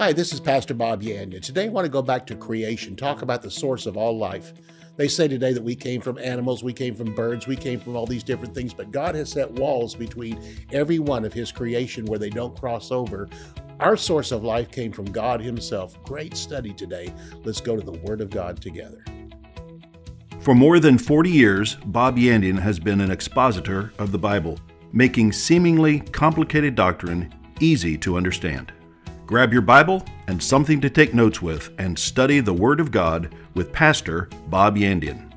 Hi, this is Pastor Bob Yandian. Today I want to go back to creation, talk about the source of all life. They say today that we came from animals, we came from birds, we came from all these different things, but God has set walls between every one of His creation where they don't cross over. Our source of life came from God Himself. Great study today. Let's go to the Word of God together. For more than 40 years, Bob Yandian has been an expositor of the Bible, making seemingly complicated doctrine easy to understand. Grab your Bible and something to take notes with and study the Word of God with Pastor Bob Yandian.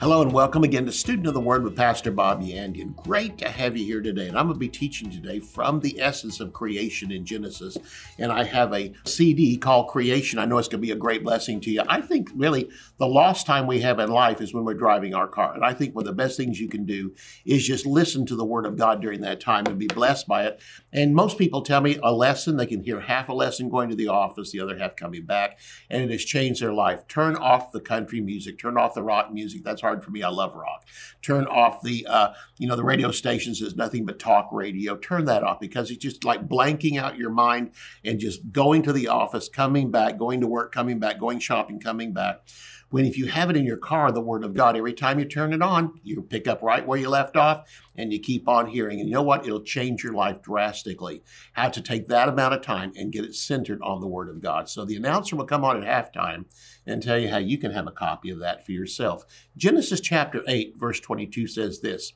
Hello and welcome again to Student of the Word with Pastor Bob Yandian. Great to have you here today. And I'm going to be teaching today from the essence of creation in Genesis. And I have a CD called Creation. I know it's going to be a great blessing to you. I think really the lost time we have in life is when we're driving our car. And I think one of the best things you can do is just listen to the Word of God during that time and be blessed by it. And most people tell me a lesson, they can hear half a lesson going to the office, the other half coming back, and it has changed their life. Turn off the country music, turn off the rock music. That's hard for me. I love rock. Turn off the, uh, you know, the radio stations is nothing but talk radio. Turn that off because it's just like blanking out your mind and just going to the office, coming back, going to work, coming back, going shopping, coming back. When if you have it in your car, the Word of God, every time you turn it on, you pick up right where you left off and you keep on hearing. And you know what? It'll change your life drastically. How to take that amount of time and get it centered on the Word of God. So the announcer will come on at halftime and tell you how you can have a copy of that for yourself. Genesis chapter 8, verse 22 says this.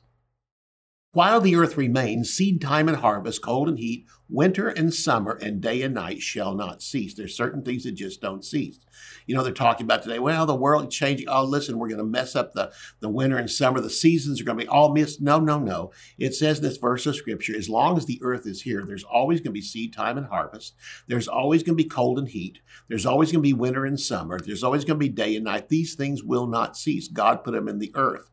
While the earth remains, seed time and harvest, cold and heat, winter and summer, and day and night shall not cease. There's certain things that just don't cease. You know, they're talking about today, well, the world is changing. Oh, listen, we're going to mess up the, the winter and summer. The seasons are going to be all missed. No, no, no. It says this verse of scripture, as long as the earth is here, there's always going to be seed time and harvest. There's always going to be cold and heat. There's always going to be winter and summer. There's always going to be day and night. These things will not cease. God put them in the earth.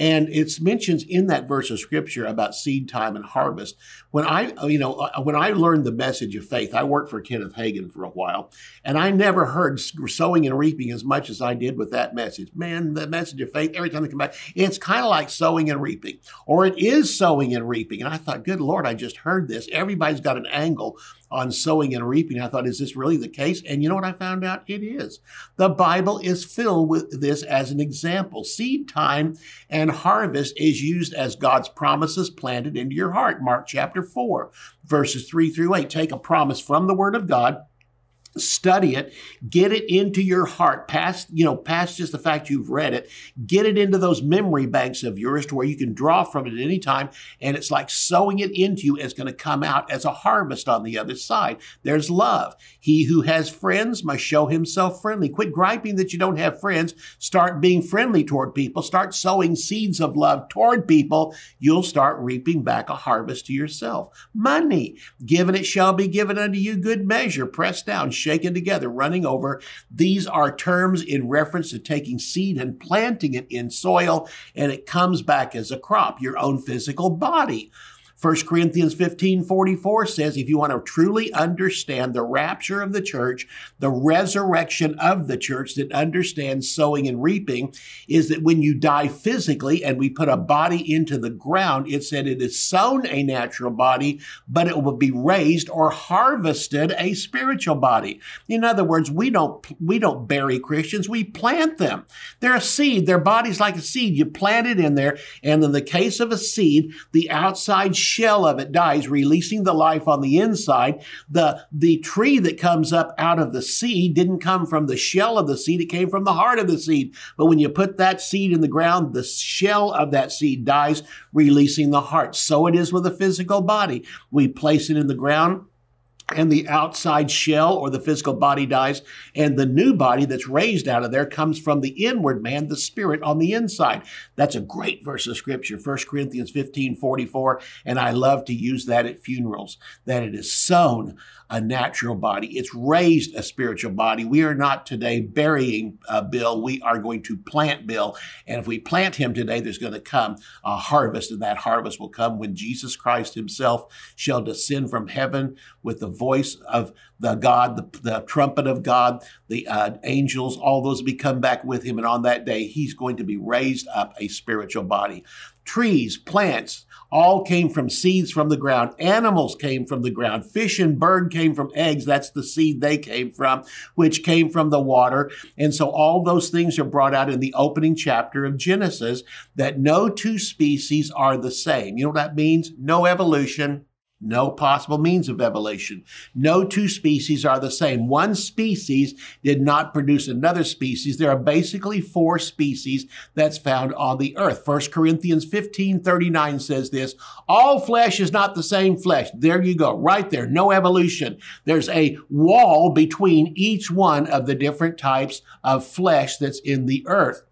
And it's mentions in that verse of scripture about seed time and harvest. When I, you know, uh, when I learned the message of faith, I worked for Kenneth Hagin for a while, and I never heard sowing and reaping as much as I did with that message. Man, the message of faith, every time they come back, it's kind of like sowing and reaping, or it is sowing and reaping. And I thought, good Lord, I just heard this. Everybody's got an angle on sowing and reaping. I thought, is this really the case? And you know what I found out? It is. The Bible is filled with this as an example. Seed time and harvest is used as God's promises planted into your heart. Mark chapter 4, verses 3 through 8. Take a promise from the Word of God study it get it into your heart past you know past just the fact you've read it get it into those memory banks of yours to where you can draw from it at any time and it's like sowing it into you it's going to come out as a harvest on the other side. There's love. He who has friends must show himself friendly. Quit griping that you don't have friends. Start being friendly toward people. Start sowing seeds of love toward people. You'll start reaping back a harvest to yourself. Money. Given it shall be given unto you good measure pressed down shaken together, running over. These are terms in reference to taking seed and planting it in soil, and it comes back as a crop, your own physical body. 1 Corinthians 15 44 says, if you want to truly understand the rapture of the church, the resurrection of the church that understands sowing and reaping, is that when you die physically and we put a body into the ground, it said it is sown a natural body, but it will be raised or harvested a spiritual body. In other words, we don't, we don't bury Christians, we plant them. They're a seed, their body's like a seed. You plant it in there, and in the case of a seed, the outside shell of it dies, releasing the life on the inside. The, the tree that comes up out of the seed didn't come from the shell of the seed, it came from the heart of the seed. But when you put that seed in the ground, the shell of that seed dies, releasing the heart. So it is with a physical body. We place it in the ground and the outside shell or the physical body dies, and the new body that's raised out of there comes from the inward man, the spirit on the inside. That's a great verse of scripture, 1 Corinthians 15 44. And I love to use that at funerals, that it is sown a natural body. It's raised a spiritual body. We are not today burying uh, Bill. We are going to plant Bill. And if we plant him today, there's going to come a harvest, and that harvest will come when Jesus Christ himself shall descend from heaven with the voice of the God, the, the trumpet of God, the uh, angels, all those will be come back with him. And on that day, he's going to be raised up a spiritual body. Trees, plants, all came from seeds from the ground. Animals came from the ground. Fish and bird came from eggs. That's the seed they came from, which came from the water. And so all those things are brought out in the opening chapter of Genesis that no two species are the same. You know what that means? No evolution no possible means of evolution. No two species are the same. One species did not produce another species. There are basically four species that's found on the earth. 1 Corinthians 15 39 says this All flesh is not the same flesh. There you go, right there. No evolution. There's a wall between each one of the different types of flesh that's in the earth.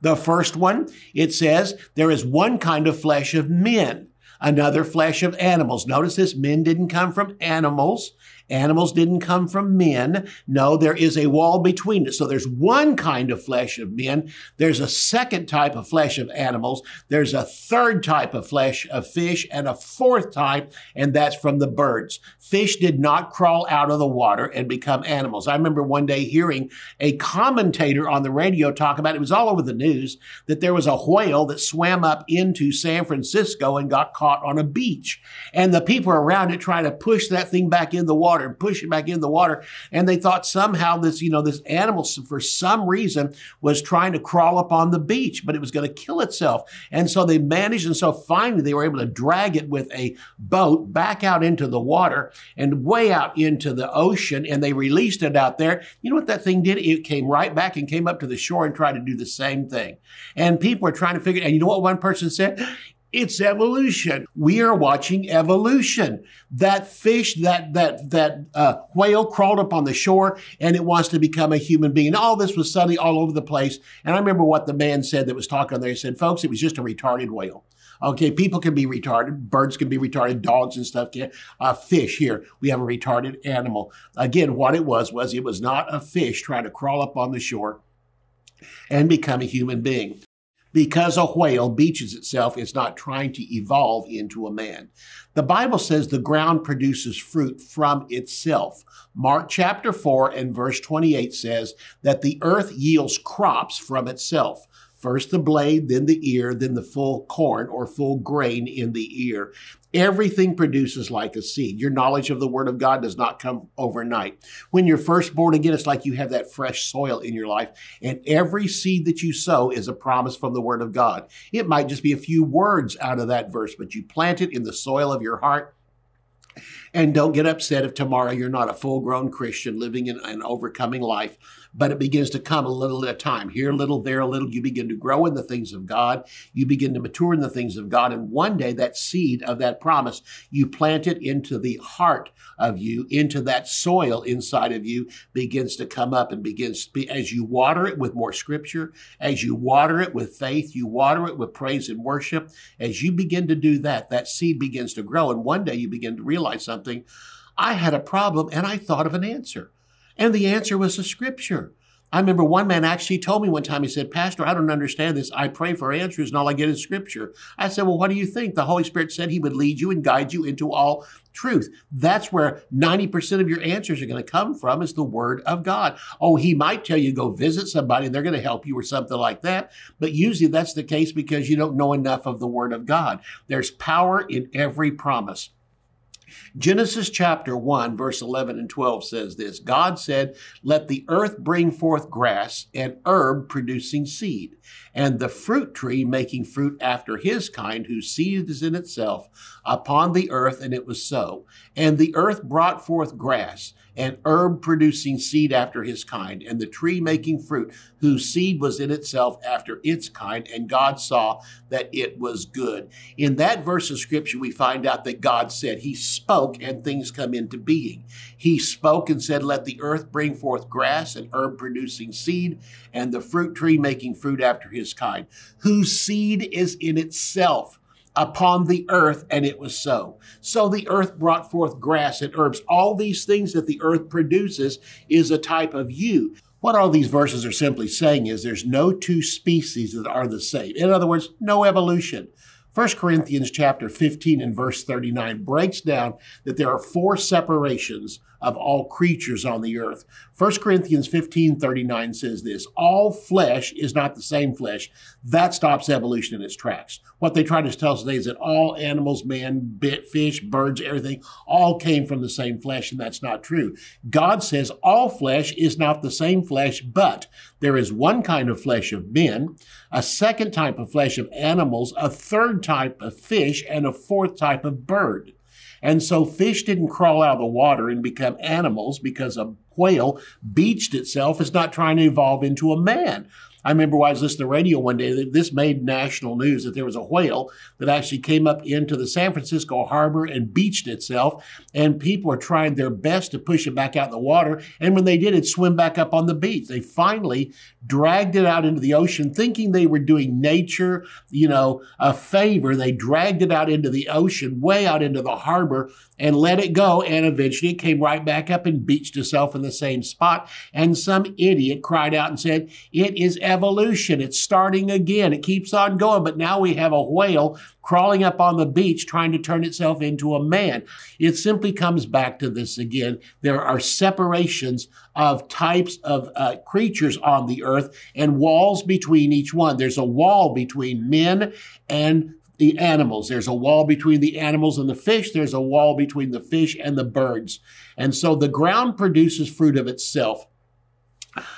The first one, it says, there is one kind of flesh of men another flesh of animals. Notice this men didn't come from animals. Animals didn't come from men. No, there is a wall between it. So there's one kind of flesh of men. There's a second type of flesh of animals. There's a third type of flesh of fish and a fourth type, and that's from the birds. Fish did not crawl out of the water and become animals. I remember one day hearing a commentator on the radio talk about it. It was all over the news that there was a whale that swam up into San Francisco and got caught on a beach. And the people around it trying to push that thing back in the water water and push it back in the water. And they thought somehow this, you know, this animal for some reason was trying to crawl up on the beach, but it was going to kill itself. And so they managed. And so finally they were able to drag it with a boat back out into the water and way out into the ocean. And they released it out there. You know what that thing did? It came right back and came up to the shore and tried to do the same thing. And people are trying to figure, and you know what one person said? It's evolution. We are watching evolution. That fish, that that that uh, whale crawled up on the shore, and it wants to become a human being. All this was suddenly all over the place. And I remember what the man said that was talking there. He said, "Folks, it was just a retarded whale." Okay, people can be retarded. Birds can be retarded. Dogs and stuff can. Uh, fish here, we have a retarded animal. Again, what it was was it was not a fish trying to crawl up on the shore and become a human being because a whale beaches itself, it's not trying to evolve into a man. The Bible says the ground produces fruit from itself. Mark chapter 4 and verse 28 says that the earth yields crops from itself. First the blade, then the ear, then the full corn or full grain in the ear. Everything produces like a seed. Your knowledge of the Word of God does not come overnight. When you're first born again, it's like you have that fresh soil in your life, and every seed that you sow is a promise from the Word of God. It might just be a few words out of that verse, but you plant it in the soil of your heart and don't get upset if tomorrow you're not a full grown Christian living in an overcoming life, but it begins to come a little at a time. Here a little, there a little. You begin to grow in the things of God. You begin to mature in the things of God. And one day that seed of that promise, you plant it into the heart of you, into that soil inside of you, begins to come up and begins be, as you water it with more scripture, as you water it with faith, you water it with praise and worship. As you begin to do that, that seed begins to grow. And one day you begin to realize something, I had a problem and I thought of an answer. And the answer was the scripture. I remember one man actually told me one time, he said, Pastor, I don't understand this. I pray for answers and all I get is scripture. I said, Well, what do you think? The Holy Spirit said he would lead you and guide you into all truth. That's where 90% of your answers are going to come from is the word of God. Oh, he might tell you go visit somebody and they're going to help you or something like that. But usually that's the case because you don't know enough of the word of God. There's power in every promise. Genesis chapter 1, verse 11 and 12 says this God said, Let the earth bring forth grass and herb producing seed, and the fruit tree making fruit after his kind, whose seed is in itself, upon the earth, and it was so. And the earth brought forth grass and herb producing seed after his kind, and the tree making fruit, whose seed was in itself after its kind, and God saw that it was good. In that verse of scripture, we find out that God said, He spoke and things come into being. He spoke and said, Let the earth bring forth grass and herb producing seed, and the fruit tree making fruit after his kind, whose seed is in itself upon the earth, and it was so. So the earth brought forth grass and herbs. All these things that the earth produces is a type of you. What all these verses are simply saying is there's no two species that are the same. In other words, no evolution. 1 Corinthians chapter 15 and verse 39 breaks down that there are four separations of all creatures on the earth. 1 Corinthians 15 39 says this All flesh is not the same flesh. That stops evolution in its tracks. What they try to tell us today is that all animals, man, fish, birds, everything, all came from the same flesh, and that's not true. God says all flesh is not the same flesh, but there is one kind of flesh of men, a second type of flesh of animals, a third type of fish, and a fourth type of bird. And so fish didn't crawl out of the water and become animals because a whale beached itself. It's not trying to evolve into a man. I remember I was listening to the radio one day this made national news that there was a whale that actually came up into the San Francisco harbor and beached itself. And people were trying their best to push it back out in the water. And when they did, it swim back up on the beach. They finally dragged it out into the ocean, thinking they were doing nature, you know, a favor. They dragged it out into the ocean, way out into the harbor, and let it go. And eventually it came right back up and beached itself in the same spot. And some idiot cried out and said, It is evolution. It's starting again. It keeps on going. But now we have a whale crawling up on the beach trying to turn itself into a man. It simply comes back to this again. There are separations of types of uh, creatures on the earth and walls between each one. There's a wall between men and the animals. There's a wall between the animals and the fish. There's a wall between the fish and the birds. And so the ground produces fruit of itself.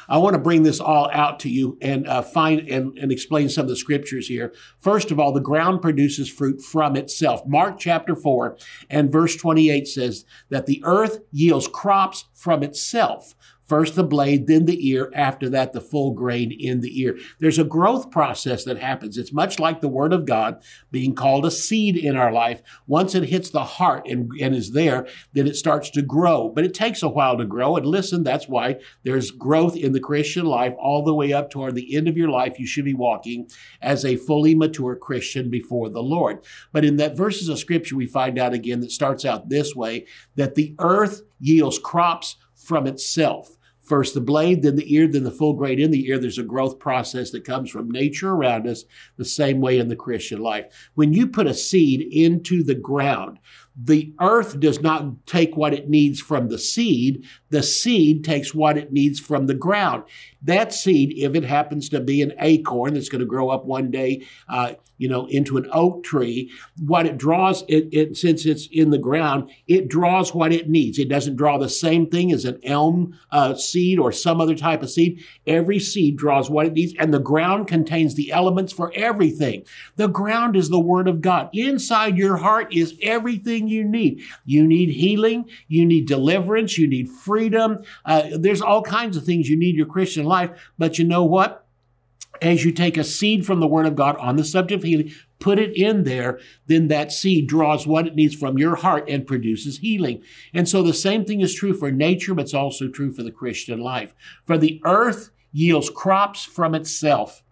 I want to bring this all out to you and uh, find and, and explain some of the scriptures here. First of all, the ground produces fruit from itself. Mark chapter 4 and verse 28 says that the earth yields crops from itself. First the blade, then the ear, after that the full grain in the ear. There's a growth process that happens. It's much like the Word of God being called a seed in our life. Once it hits the heart and, and is there, then it starts to grow. But it takes a while to grow. And listen, that's why there's growth in the Christian life all the way up toward the end of your life. You should be walking as a fully mature Christian before the Lord. But in that verses of Scripture, we find out again that starts out this way that the earth yields crops from itself. First the blade, then the ear, then the full grain in the ear. There's a growth process that comes from nature around us, the same way in the Christian life. When you put a seed into the ground, the earth does not take what it needs from the seed. The seed takes what it needs from the ground. That seed, if it happens to be an acorn that's going to grow up one day, uh, you know, into an oak tree, what it draws, it, it, since it's in the ground, it draws what it needs. It doesn't draw the same thing as an elm uh, seed or some other type of seed. Every seed draws what it needs, and the ground contains the elements for everything. The ground is the Word of God. Inside your heart is everything you need. You need healing, you need deliverance, you need freedom. Uh, there's all kinds of things you need your Christian life, but you know what? As you take a seed from the Word of God on the subject of healing, put it in there, then that seed draws what it needs from your heart and produces healing. And so the same thing is true for nature, but it's also true for the Christian life. For the earth yields crops from itself.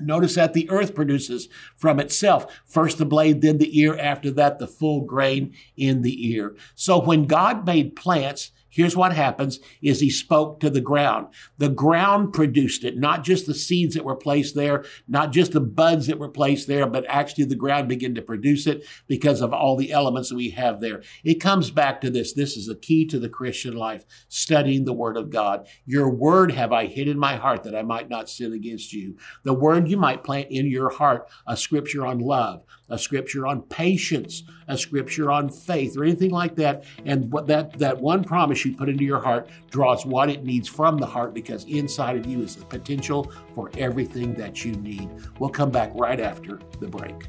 Notice that the earth produces from itself first the blade, then the ear, after that the full grain in the ear. So when God made plants, Here's what happens is he spoke to the ground. The ground produced it, not just the seeds that were placed there, not just the buds that were placed there, but actually the ground began to produce it because of all the elements we have there. It comes back to this. This is the key to the Christian life, studying the word of God. Your word have I hid in my heart that I might not sin against you. The word you might plant in your heart, a scripture on love, a scripture on patience, a scripture on faith, or anything like that. And that, that one promise you put into your heart draws what it needs from the heart because inside of you is the potential for everything that you need. We'll come back right after the break.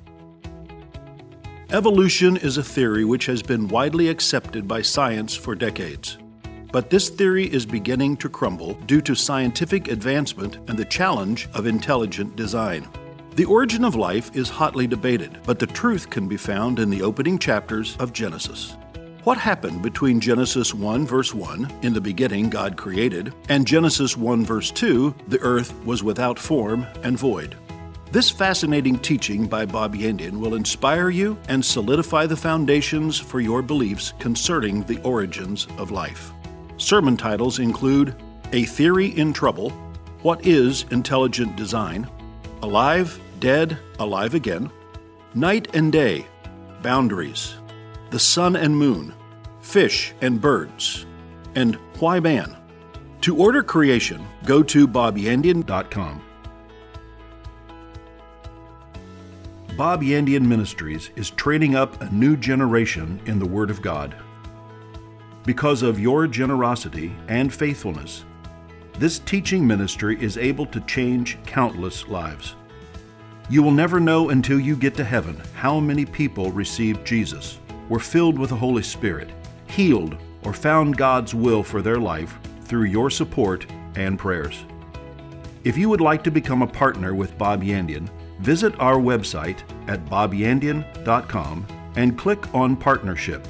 Evolution is a theory which has been widely accepted by science for decades. But this theory is beginning to crumble due to scientific advancement and the challenge of intelligent design. The origin of life is hotly debated, but the truth can be found in the opening chapters of Genesis. What happened between Genesis 1 verse 1, in the beginning God created, and Genesis 1 verse 2, the earth was without form and void? This fascinating teaching by Bob Yandian will inspire you and solidify the foundations for your beliefs concerning the origins of life. Sermon titles include A Theory in Trouble, What is Intelligent Design, Alive, Dead, Alive Again, night and day, boundaries, the sun and moon, fish and birds, and why man? To order creation, go to bobyandian.com. Bob Yandian Ministries is training up a new generation in the Word of God. Because of your generosity and faithfulness, this teaching ministry is able to change countless lives. You will never know until you get to heaven how many people received Jesus, were filled with the Holy Spirit, healed, or found God's will for their life through your support and prayers. If you would like to become a partner with Bob Yandian, visit our website at bobyandian.com and click on Partnership.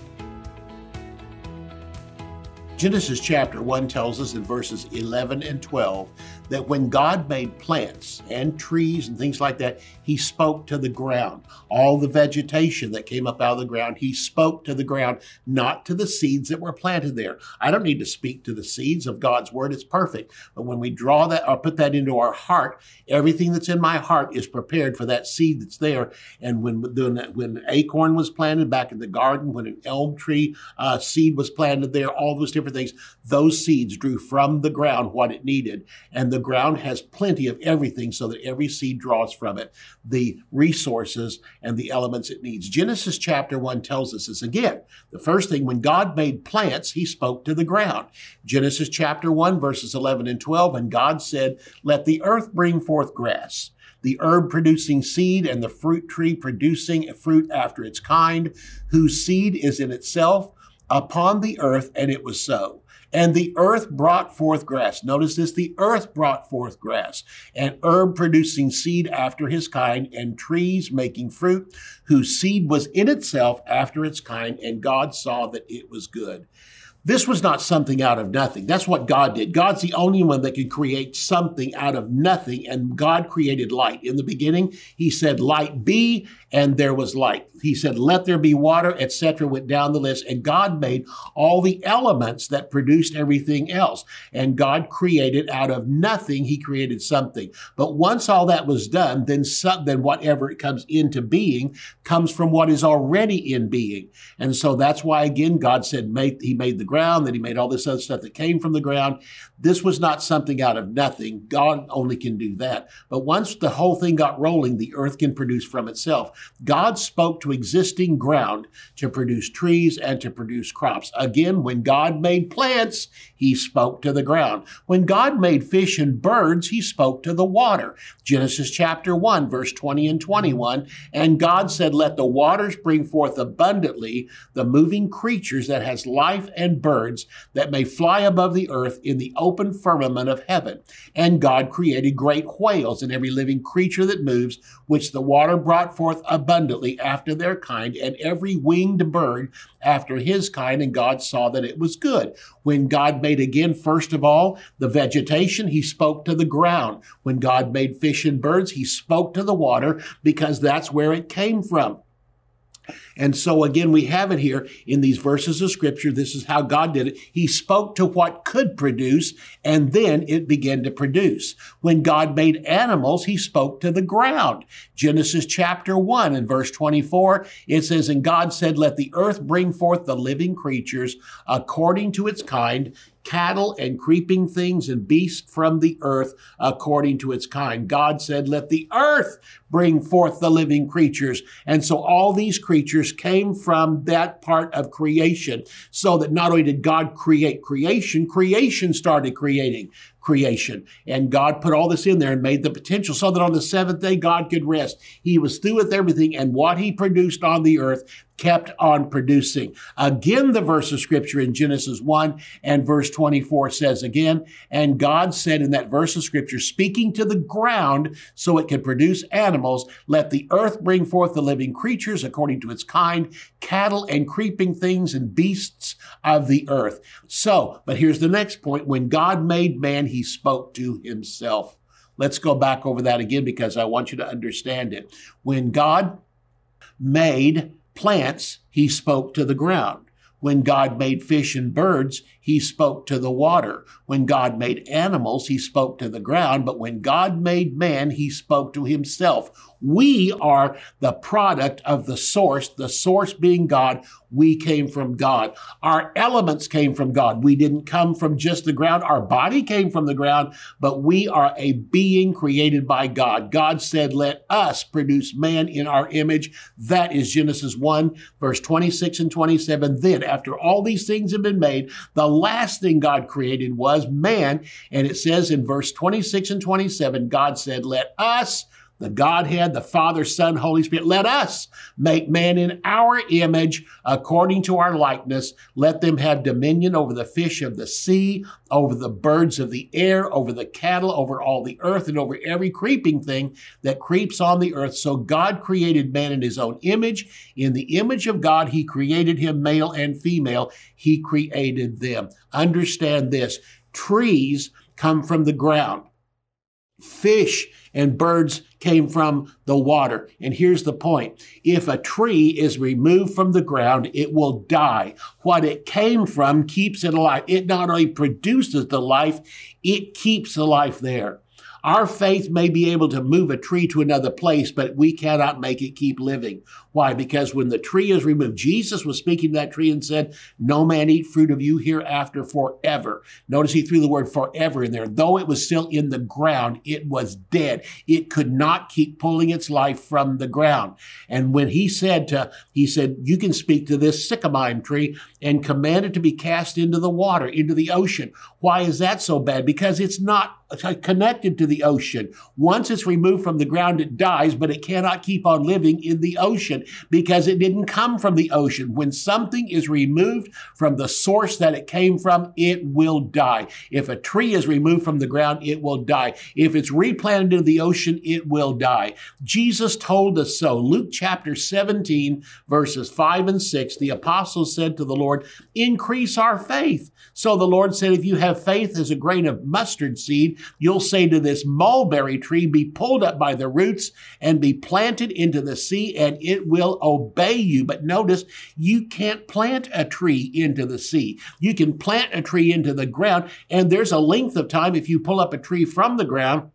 Genesis chapter 1 tells us in verses 11 and 12 that when God made plants and trees and things like that, He spoke to the ground. All the vegetation that came up out of the ground, He spoke to the ground, not to the seeds that were planted there. I don't need to speak to the seeds of God's Word, it's perfect. But when we draw that or put that into our heart, everything that's in my heart is prepared for that seed that's there. And when, when acorn was planted back in the garden, when an elm tree uh, seed was planted there, all those different things, those seeds drew from the ground what it needed. And the the ground has plenty of everything so that every seed draws from it the resources and the elements it needs. Genesis chapter 1 tells us this again. The first thing, when God made plants, he spoke to the ground. Genesis chapter 1, verses 11 and 12, and God said, Let the earth bring forth grass the herb producing seed and the fruit tree producing fruit after its kind, whose seed is in itself upon the earth, and it was so. And the earth brought forth grass. Notice this the earth brought forth grass, and herb producing seed after his kind, and trees making fruit, whose seed was in itself after its kind, and God saw that it was good. This was not something out of nothing. That's what God did. God's the only one that can create something out of nothing, and God created light. In the beginning, He said, Light be, and there was light. He said, Let there be water, etc., went down the list, and God made all the elements that produced everything else. And God created out of nothing, He created something. But once all that was done, then, some, then whatever comes into being comes from what is already in being. And so that's why, again, God said, He made the ground, that he made all this other stuff that came from the ground. This was not something out of nothing. God only can do that. But once the whole thing got rolling, the earth can produce from itself. God spoke to existing ground to produce trees and to produce crops. Again, when God made plants, he spoke to the ground. When God made fish and birds, he spoke to the water. Genesis chapter 1, verse 20 and 21. And God said, Let the waters bring forth abundantly the moving creatures that has life and birds that may fly above the earth in the open firmament of heaven. And God created great whales and every living creature that moves, which the water brought forth abundantly after their kind, and every winged bird after his kind. And God saw that it was good. When God made again, first of all, the vegetation, he spoke to the ground. When God made fish and birds, he spoke to the water because that's where it came from. And so again, we have it here in these verses of scripture. This is how God did it. He spoke to what could produce and then it began to produce. When God made animals, he spoke to the ground. Genesis chapter 1 and verse 24, it says, And God said, Let the earth bring forth the living creatures according to its kind, cattle and creeping things and beasts from the earth according to its kind. God said, let the earth bring forth the living creatures. And so all these creatures came from that part of creation so that not only did God create creation, creation started creating creation. And God put all this in there and made the potential so that on the seventh day God could rest. He was through with everything and what he produced on the earth kept on producing. Again, the verse of scripture in Genesis 1 and verse 24 says again, and God said in that verse of scripture, speaking to the ground so it could produce animals, let the earth bring forth the living creatures according to its kind, cattle and creeping things and beasts of the earth. So, but here's the next point. When God made man, he spoke to himself. Let's go back over that again because I want you to understand it. When God made plants, he spoke to the ground. When God made fish and birds, he spoke to the water. When God made animals, he spoke to the ground. But when God made man, he spoke to himself. We are the product of the source, the source being God. We came from God. Our elements came from God. We didn't come from just the ground. Our body came from the ground, but we are a being created by God. God said, Let us produce man in our image. That is Genesis 1, verse 26 and 27. Then, after all these things have been made, the last thing God created was man. And it says in verse 26 and 27, God said, Let us the Godhead, the Father, Son, Holy Spirit. Let us make man in our image according to our likeness. Let them have dominion over the fish of the sea, over the birds of the air, over the cattle, over all the earth, and over every creeping thing that creeps on the earth. So God created man in his own image. In the image of God, he created him male and female. He created them. Understand this. Trees come from the ground. Fish and birds came from the water. And here's the point. If a tree is removed from the ground, it will die. What it came from keeps it alive. It not only produces the life, it keeps the life there. Our faith may be able to move a tree to another place, but we cannot make it keep living. Why? Because when the tree is removed, Jesus was speaking to that tree and said, No man eat fruit of you hereafter forever. Notice he threw the word forever in there. Though it was still in the ground, it was dead. It could not keep pulling its life from the ground. And when he said to, he said, You can speak to this sycamine tree and commanded to be cast into the water, into the ocean. Why is that so bad? Because it's not connected to the ocean. Once it's removed from the ground, it dies, but it cannot keep on living in the ocean because it didn't come from the ocean. When something is removed from the source that it came from, it will die. If a tree is removed from the ground, it will die. If it's replanted into the ocean, it will die. Jesus told us so. Luke chapter 17, verses 5 and 6, the apostles said to the Lord, Increase our faith. So the Lord said, If you have faith as a grain of mustard seed, You'll say to this mulberry tree, be pulled up by the roots and be planted into the sea and it will obey you. But notice you can't plant a tree into the sea. You can plant a tree into the ground and there's a length of time if you pull up a tree from the ground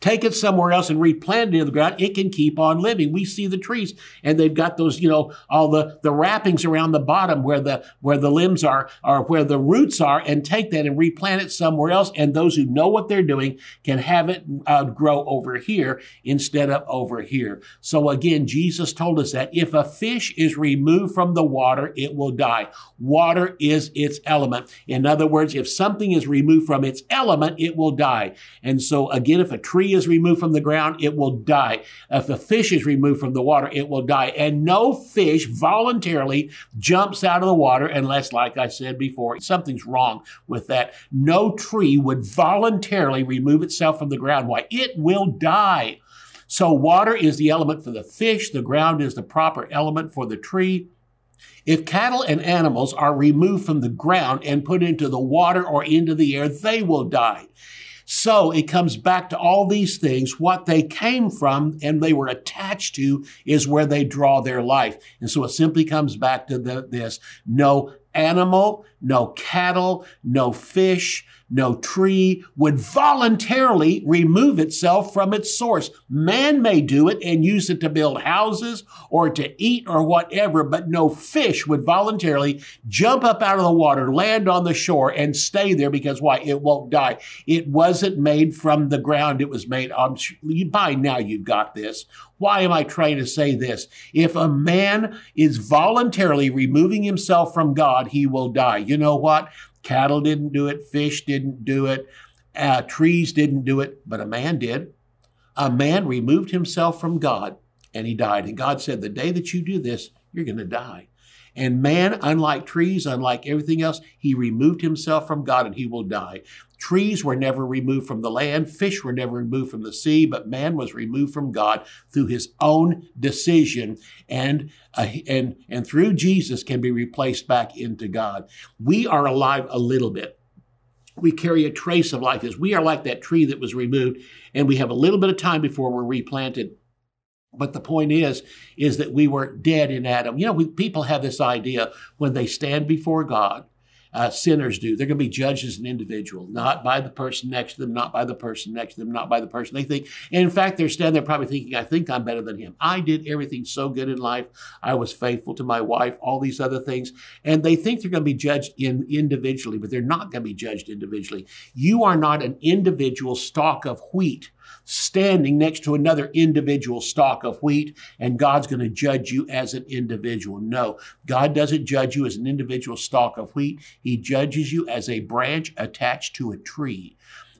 take it somewhere else and replant it in the ground, it can keep on living. We see the trees and they've got those, you know, all the, the wrappings around the bottom where the, where the limbs are, or where the roots are and take that and replant it somewhere else. And those who know what they're doing can have it uh, grow over here instead of over here. So again, Jesus told us that if a fish is removed from the water, it will die. Water is its element. In other words, if something is removed from its element, it will die. And so again, if a tree tree is removed from the ground, it will die. If the fish is removed from the water, it will die. And no fish voluntarily jumps out of the water unless, like I said before, something's wrong with that. No tree would voluntarily remove itself from the ground. Why? It will die. So water is the element for the fish. The ground is the proper element for the tree. If cattle and animals are removed from the ground and put into the water or into the air, they will die. So it comes back to all these things. What they came from and they were attached to is where they draw their life. And so it simply comes back to the, this no animal, no cattle, no fish, no tree would voluntarily remove itself from its source. Man may do it and use it to build houses or to eat or whatever, but no fish would voluntarily jump up out of the water, land on the shore, and stay there because why? It won't die. It wasn't made from the ground. It was made by now you've got this. Why am I trying to say this? If a man is voluntarily removing himself from God, he will die. You know what? Cattle didn't do it, fish didn't do it, uh, trees didn't do it, but a man did. A man removed himself from God and he died. And God said, The day that you do this, you're going to die. And man, unlike trees, unlike everything else, he removed himself from God and he will die. Trees were never removed from the land, fish were never removed from the sea, but man was removed from God through his own decision and uh, and and through Jesus can be replaced back into God. We are alive a little bit. We carry a trace of life as we are like that tree that was removed and we have a little bit of time before we're replanted But the point is, is that we were dead in Adam. You know, we, people have this idea when they stand before God, uh, sinners do. They're going to be judged as an individual, not by the person next to them, not by the person next to them, not by the person they think. And in fact, they're standing there probably thinking, I think I'm better than him. I did everything so good in life. I was faithful to my wife, all these other things. And they think they're going to be judged in individually, but they're not going to be judged individually. You are not an individual stalk of wheat standing next to another individual stalk of wheat and God's going to judge you as an individual. No, God doesn't judge you as an individual stalk of wheat. He judges you as a branch attached to a tree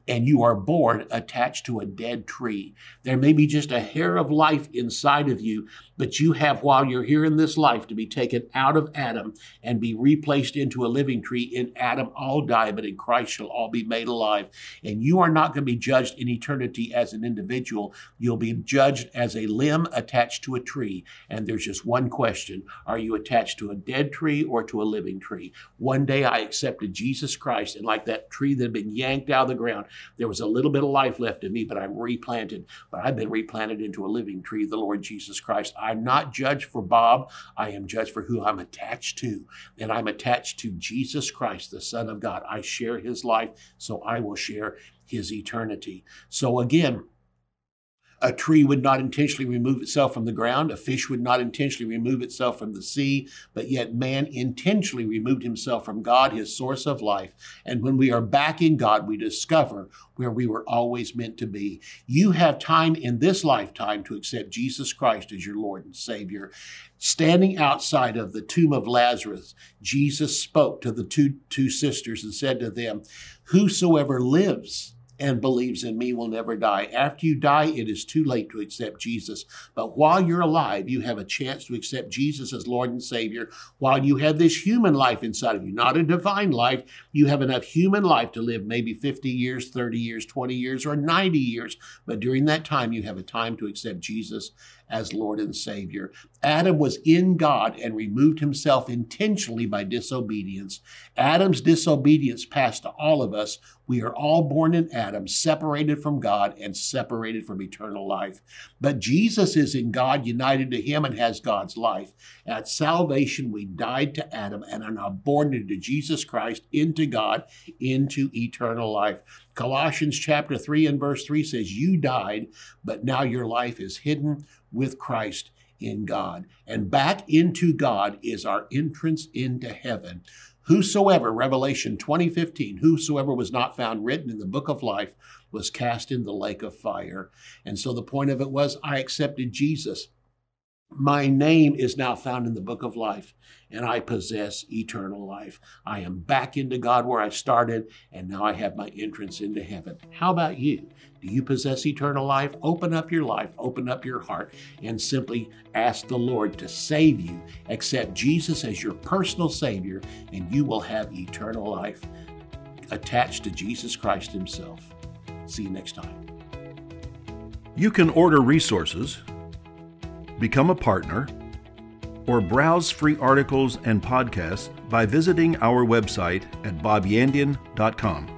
and you are born attached to a dead tree. There may be just a hair of life inside of you, but you have, while you're here in this life, to be taken out of Adam and be replaced into a living tree. In Adam, all die, but in Christ shall all be made alive. And you are not going to be judged in eternity as an individual. You'll be judged as a limb attached to a tree. And there's just one question Are you attached to a dead tree or to a living tree? One day I accepted Jesus Christ, and like that tree that had been yanked out of the ground, there was a little bit of life left in me, but I'm replanted. But I've been replanted into a living tree, the Lord Jesus Christ. I'm not judged for Bob. I am judged for who I'm attached to. And I'm attached to Jesus Christ, the Son of God. I share his life, so I will share his eternity. So again, a tree would not intentionally remove itself from the ground. A fish would not intentionally remove itself from the sea. But yet man intentionally removed himself from God, his source of life. And when we are back in God, we discover where we were always meant to be. You have time in this lifetime to accept Jesus Christ as your Lord and Savior. Standing outside of the tomb of Lazarus, Jesus spoke to the two, two sisters and said to them, Whosoever lives, and believes in me will never die. After you die, it is too late to accept Jesus. But while you're alive, you have a chance to accept Jesus as Lord and Savior. While you have this human life inside of you, not a divine life, you have enough human life to live maybe 50 years, 30 years, 20 years, or 90 years. But during that time, you have a time to accept Jesus as Lord and Savior. Adam was in God and removed himself intentionally by disobedience. Adam's disobedience passed to all of us. We are all born in Adam, separated from God and separated from eternal life. But Jesus is in God, united to him, and has God's life. At salvation, we died to Adam and are now born into Jesus Christ, into God, into eternal life. Colossians chapter 3 and verse 3 says, You died, but now your life is hidden with Christ in God. And back into God is our entrance into heaven. Whosoever, Revelation 2015, whosoever was not found written in the book of life was cast in the lake of fire. And so the point of it was, I accepted Jesus my name is now found in the book of life, and I possess eternal life. I am back into God where I started, and now I have my entrance into heaven. How about you? Do you possess eternal life? Open up your life, open up your heart, and simply ask the Lord to save you. Accept Jesus as your personal Savior, and you will have eternal life attached to Jesus Christ Himself. See you next time. You can order resources become a partner, or browse free articles and podcasts by visiting our website at bobyandian.com.